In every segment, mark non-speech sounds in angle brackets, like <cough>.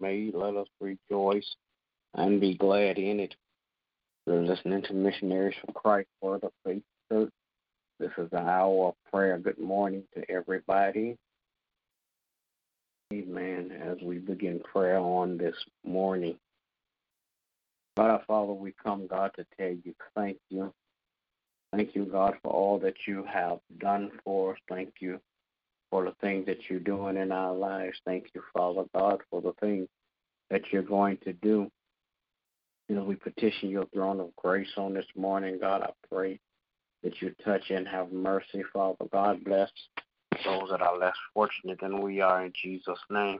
May let us rejoice and be glad in it. We're listening to Missionaries for Christ Word of Faith Church. This is the hour of prayer. Good morning to everybody. Amen. As we begin prayer on this morning. God our Father, we come, God, to tell you thank you. Thank you, God, for all that you have done for us. Thank you for the things that you're doing in our lives. Thank you, Father God, for the things that you're going to do. You know, we petition your throne of grace on this morning, God. I pray that you touch and have mercy, Father God. Bless those that are less fortunate than we are in Jesus' name.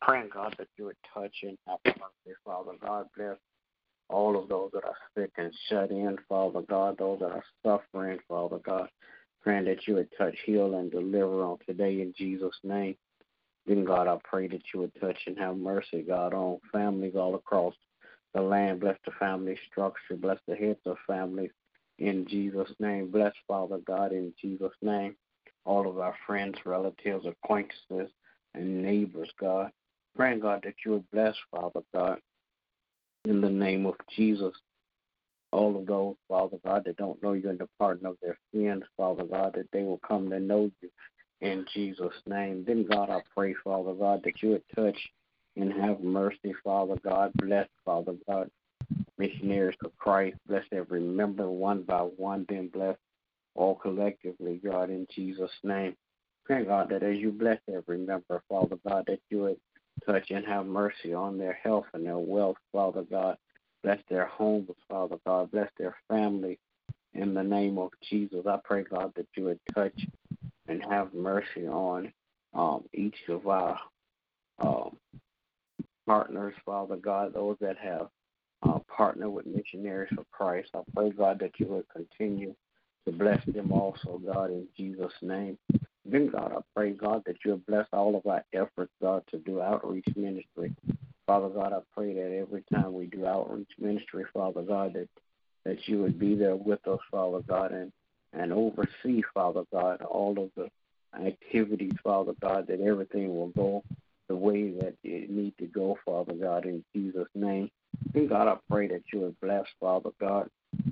Praying, God, that you would touch and have mercy, Father God. Bless all of those that are sick and shut in, Father God, those that are suffering, Father God. Praying that you would touch, heal, and deliver on today in Jesus' name. Then, God, I pray that you would touch and have mercy, God, on families all across the land. Bless the family structure. Bless the heads of families in Jesus' name. Bless, Father God, in Jesus' name. All of our friends, relatives, acquaintances, and neighbors, God. Praying, God, that you would bless, Father God, in the name of Jesus. All of those, Father God, that don't know you in the pardon of their sins, Father God, that they will come to know you in Jesus' name. Then, God, I pray, Father God, that you would touch and have mercy, Father God. Bless, Father God, missionaries of Christ. Bless every member one by one. Then bless all collectively, God, in Jesus' name. Pray, God, that as you bless every member, Father God, that you would touch and have mercy on their health and their wealth, Father God. Bless their homes, Father God. Bless their family. In the name of Jesus, I pray, God, that you would touch and have mercy on um, each of our um, partners, Father God, those that have uh, partnered with missionaries for Christ. I pray, God, that you would continue to bless them also, God, in Jesus' name. Then, God, I pray, God, that you'll bless all of our efforts, God, to do outreach ministry. Father God, I pray that every hmm. time we do outreach ministry, Father God, that that you would be there with us, Father God, and and oversee, Father God, all of the activities, Father God, that everything will go the way that it need to go, Father God, in Jesus' name. And God, I pray that you would bless, Father God,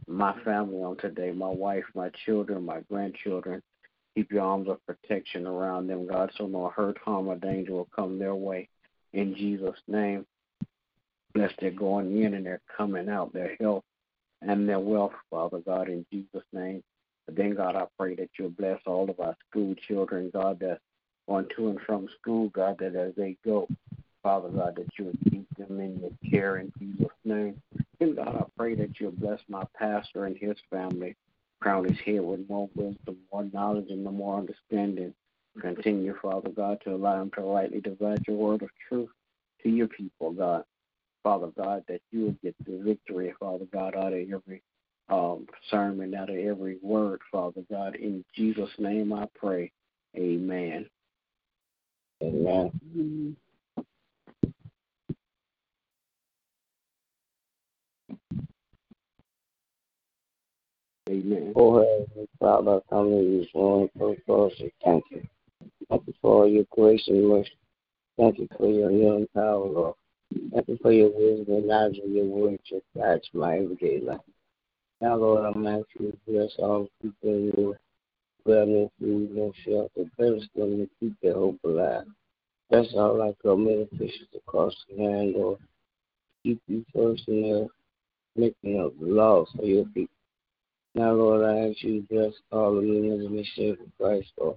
my family on today, my wife, my children, my grandchildren. Keep your arms of protection around them, God, so no hurt, harm, or danger will come their way. In Jesus' name, bless their going in and their coming out, their health and their wealth, Father God, in Jesus' name. But then, God, I pray that you'll bless all of our school children, God, that's going to and from school, God, that as they go, Father God, that you would keep them in your care in Jesus' name. And God, I pray that you'll bless my pastor and his family, crown his head with more wisdom, more knowledge, and more understanding. Continue, Father God, to allow him to rightly divide your word of truth to your people, God. Father God, that you will get the victory, Father God, out of every um, sermon, out of every word, Father God. In Jesus' name I pray. Amen. Amen. Amen. Oh, Heavenly Father, come to this say thank you. Thank you for your grace and mercy. Thank you for your healing power, Lord. Thank you for your wisdom and knowledge of your word that guides my everyday life. Now, Lord, I'm asking you to bless all people in your wellness, food, and shelter. Bless them to keep their hope alive. Bless all our government officials across the land, Lord. Keep you first in their making up the laws for your people. Now, Lord, I ask you to bless all the members of Mission for Christ, Lord.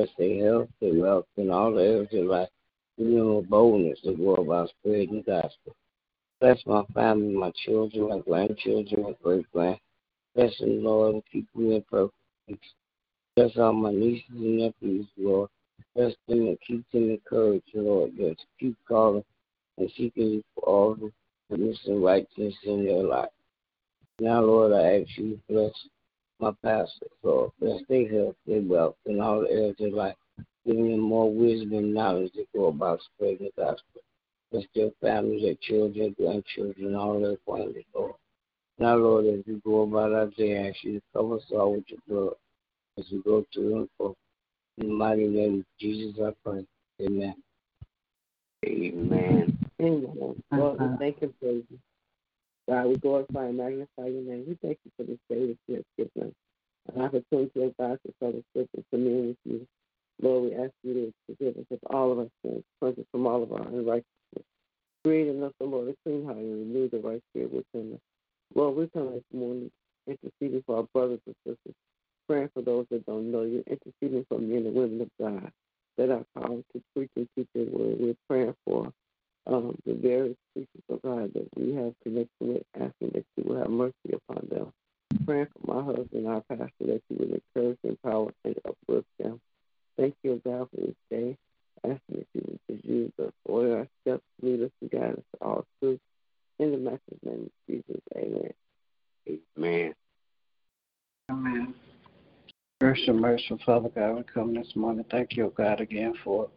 Bless their health, their wealth, and all the areas of life. Them a boldness to go about spreading the gospel. Bless my family, my children, my grandchildren, my great grand. Bless them, Lord, and keep them in perfect. Bless all my nieces and nephews, Lord. Bless them and keep them encouraged, Lord. Just keep calling and seeking you for all the goodness and righteousness in their life. Now, Lord, I ask you to bless my pastor, Lord. Bless their health, their wealth, and all the areas of life. Giving them more wisdom and knowledge to go about spreading the gospel. Bless their families, their children, grandchildren, all their families, Lord. Now, Lord, as we go about our day, I ask you to cover us all with your blood as we go to and for. In the mighty name of Jesus, I pray. Amen. Amen. Amen. Lord, thank and praise you. God, we glorify and magnify your name. We thank you for this day that you have given us. An opportunity, oh God, to fellowship and commune with you. Lord, we ask you to forgive us of all of our sins, cleanse us from all of our unrighteousness. Create in us, the Lord, a clean heart and renew the right spirit within us. Lord, we come this morning interceding for our brothers and sisters, praying for those that don't know you, interceding for men and women of God that are called to preach and teach your word. We're praying for um, the various preachers of God that we have connection with, asking that you will have mercy upon them. Praying for my husband, our pastor, that you would encourage, empower, and uplift them. Thank you, God, for this day. Asking that you would just use us, order our steps, lead us, and guide us to all truth. In the master's name of Jesus, amen. Amen. Amen. Mercy, merciful Father God, we come this morning. Thank you, God, again for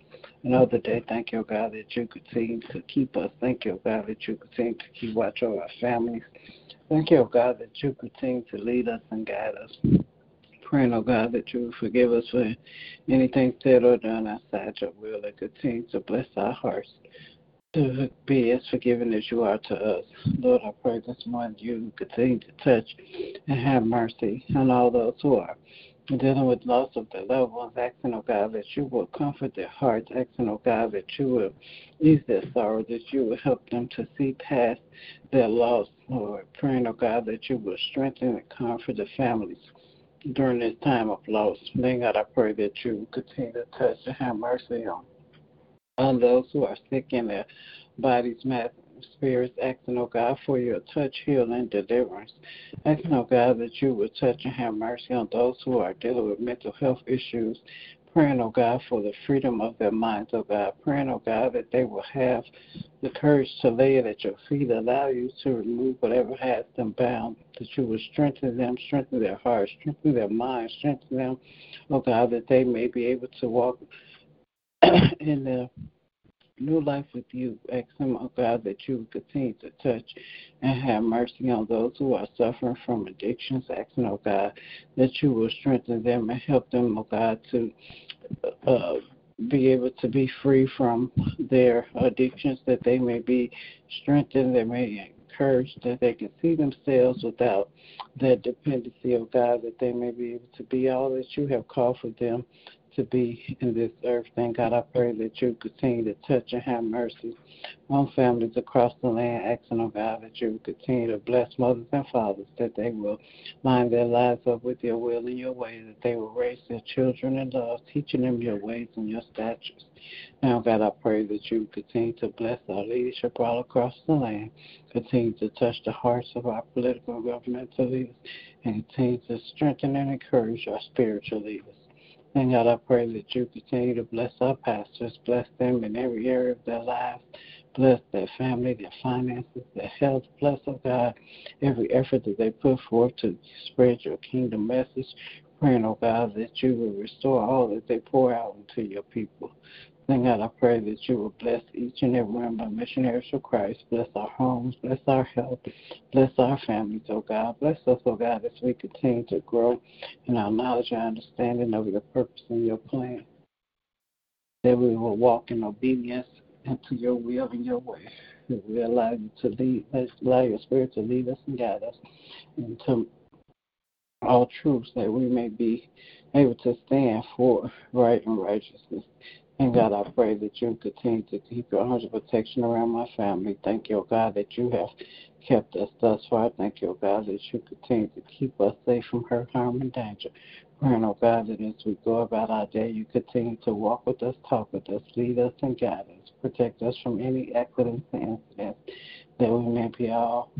another day. Thank you, God, that you continue to keep us. Thank you, God, that you continue to keep watch over our families. Thank you, God, that you continue to lead us and guide us. Praying, oh God, that you forgive us for anything said or done outside your will and continue to bless our hearts to be as forgiving as you are to us. Lord, I pray this morning you continue to touch and have mercy on all those who are dealing with loss of their loved ones, asking, oh God, that you will comfort their hearts, asking, oh God, that you will ease their sorrow, that you will help them to see past their loss, Lord. Praying, oh God, that you will strengthen and comfort the families during this time of loss. Then, God, I pray that you continue to touch and have mercy on on those who are sick in their bodies, spirits, asking, oh God, for your touch, healing, and deliverance. Asking, oh God, that you would touch and have mercy on those who are dealing with mental health issues. Praying, oh God, for the freedom of their minds, oh God. Praying, oh God, that they will have the courage to lay it at your feet, allow you to remove whatever has them bound, that you will strengthen them, strengthen their hearts, strengthen their minds, strengthen them, oh God, that they may be able to walk <clears throat> in the new life with you. Ask Him, oh God, that you continue to touch and have mercy on those who are suffering from addictions. Asking, oh God, that you will strengthen them and help them, oh God, to uh, be able to be free from their addictions, that they may be strengthened, they may encouraged, that they can see themselves without that dependency, of God, that they may be able to be all that you have called for them to be in this earth. Thank God, I pray that you continue to touch and have mercy on families across the land, asking, oh God, that you continue to bless mothers and fathers, that they will line their lives up with your will and your way, that they will raise their children in love, teaching them your ways and your statutes. Now, God, I pray that you continue to bless our leadership all across the land, continue to touch the hearts of our political and governmental leaders, and continue to strengthen and encourage our spiritual leaders. And God, I pray that you continue to bless our pastors, bless them in every area of their lives, bless their family, their finances, their health, bless, oh God, every effort that they put forth to spread your kingdom message. Praying, oh God, that you will restore all that they pour out into your people. Then, God, I pray that you will bless each and every one of our missionaries for Christ. Bless our homes, bless our health, bless our families, oh God. Bless us, oh God, as we continue to grow in our knowledge and understanding of your purpose and your plan. That we will walk in obedience into your will and your way. That we allow you to lead, allow your spirit to lead us and guide us into all truths that we may be able to stand for right and righteousness. And God, I pray that you continue to keep your arms of protection around my family. Thank you, God, that you have kept us thus far. Thank you, God, that you continue to keep us safe from hurt, harm, and danger. Praying, oh God, that as we go about our day, you continue to walk with us, talk with us, lead us, and guide us. Protect us from any accidents and incidents, that we may be all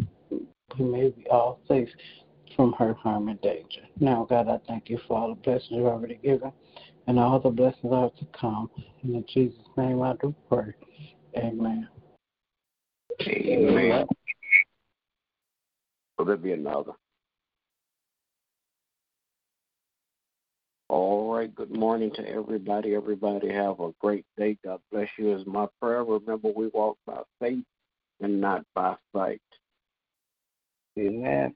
we may be all safe from hurt, harm, and danger. Now, God, I thank you for all the blessings you've already given and all the blessings are to come. In Jesus' name I do pray. Amen. Amen. Will there be another? All right. Good morning to everybody. Everybody have a great day. God bless you. Is my prayer. Remember, we walk by faith and not by sight. Amen.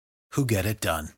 who get it done.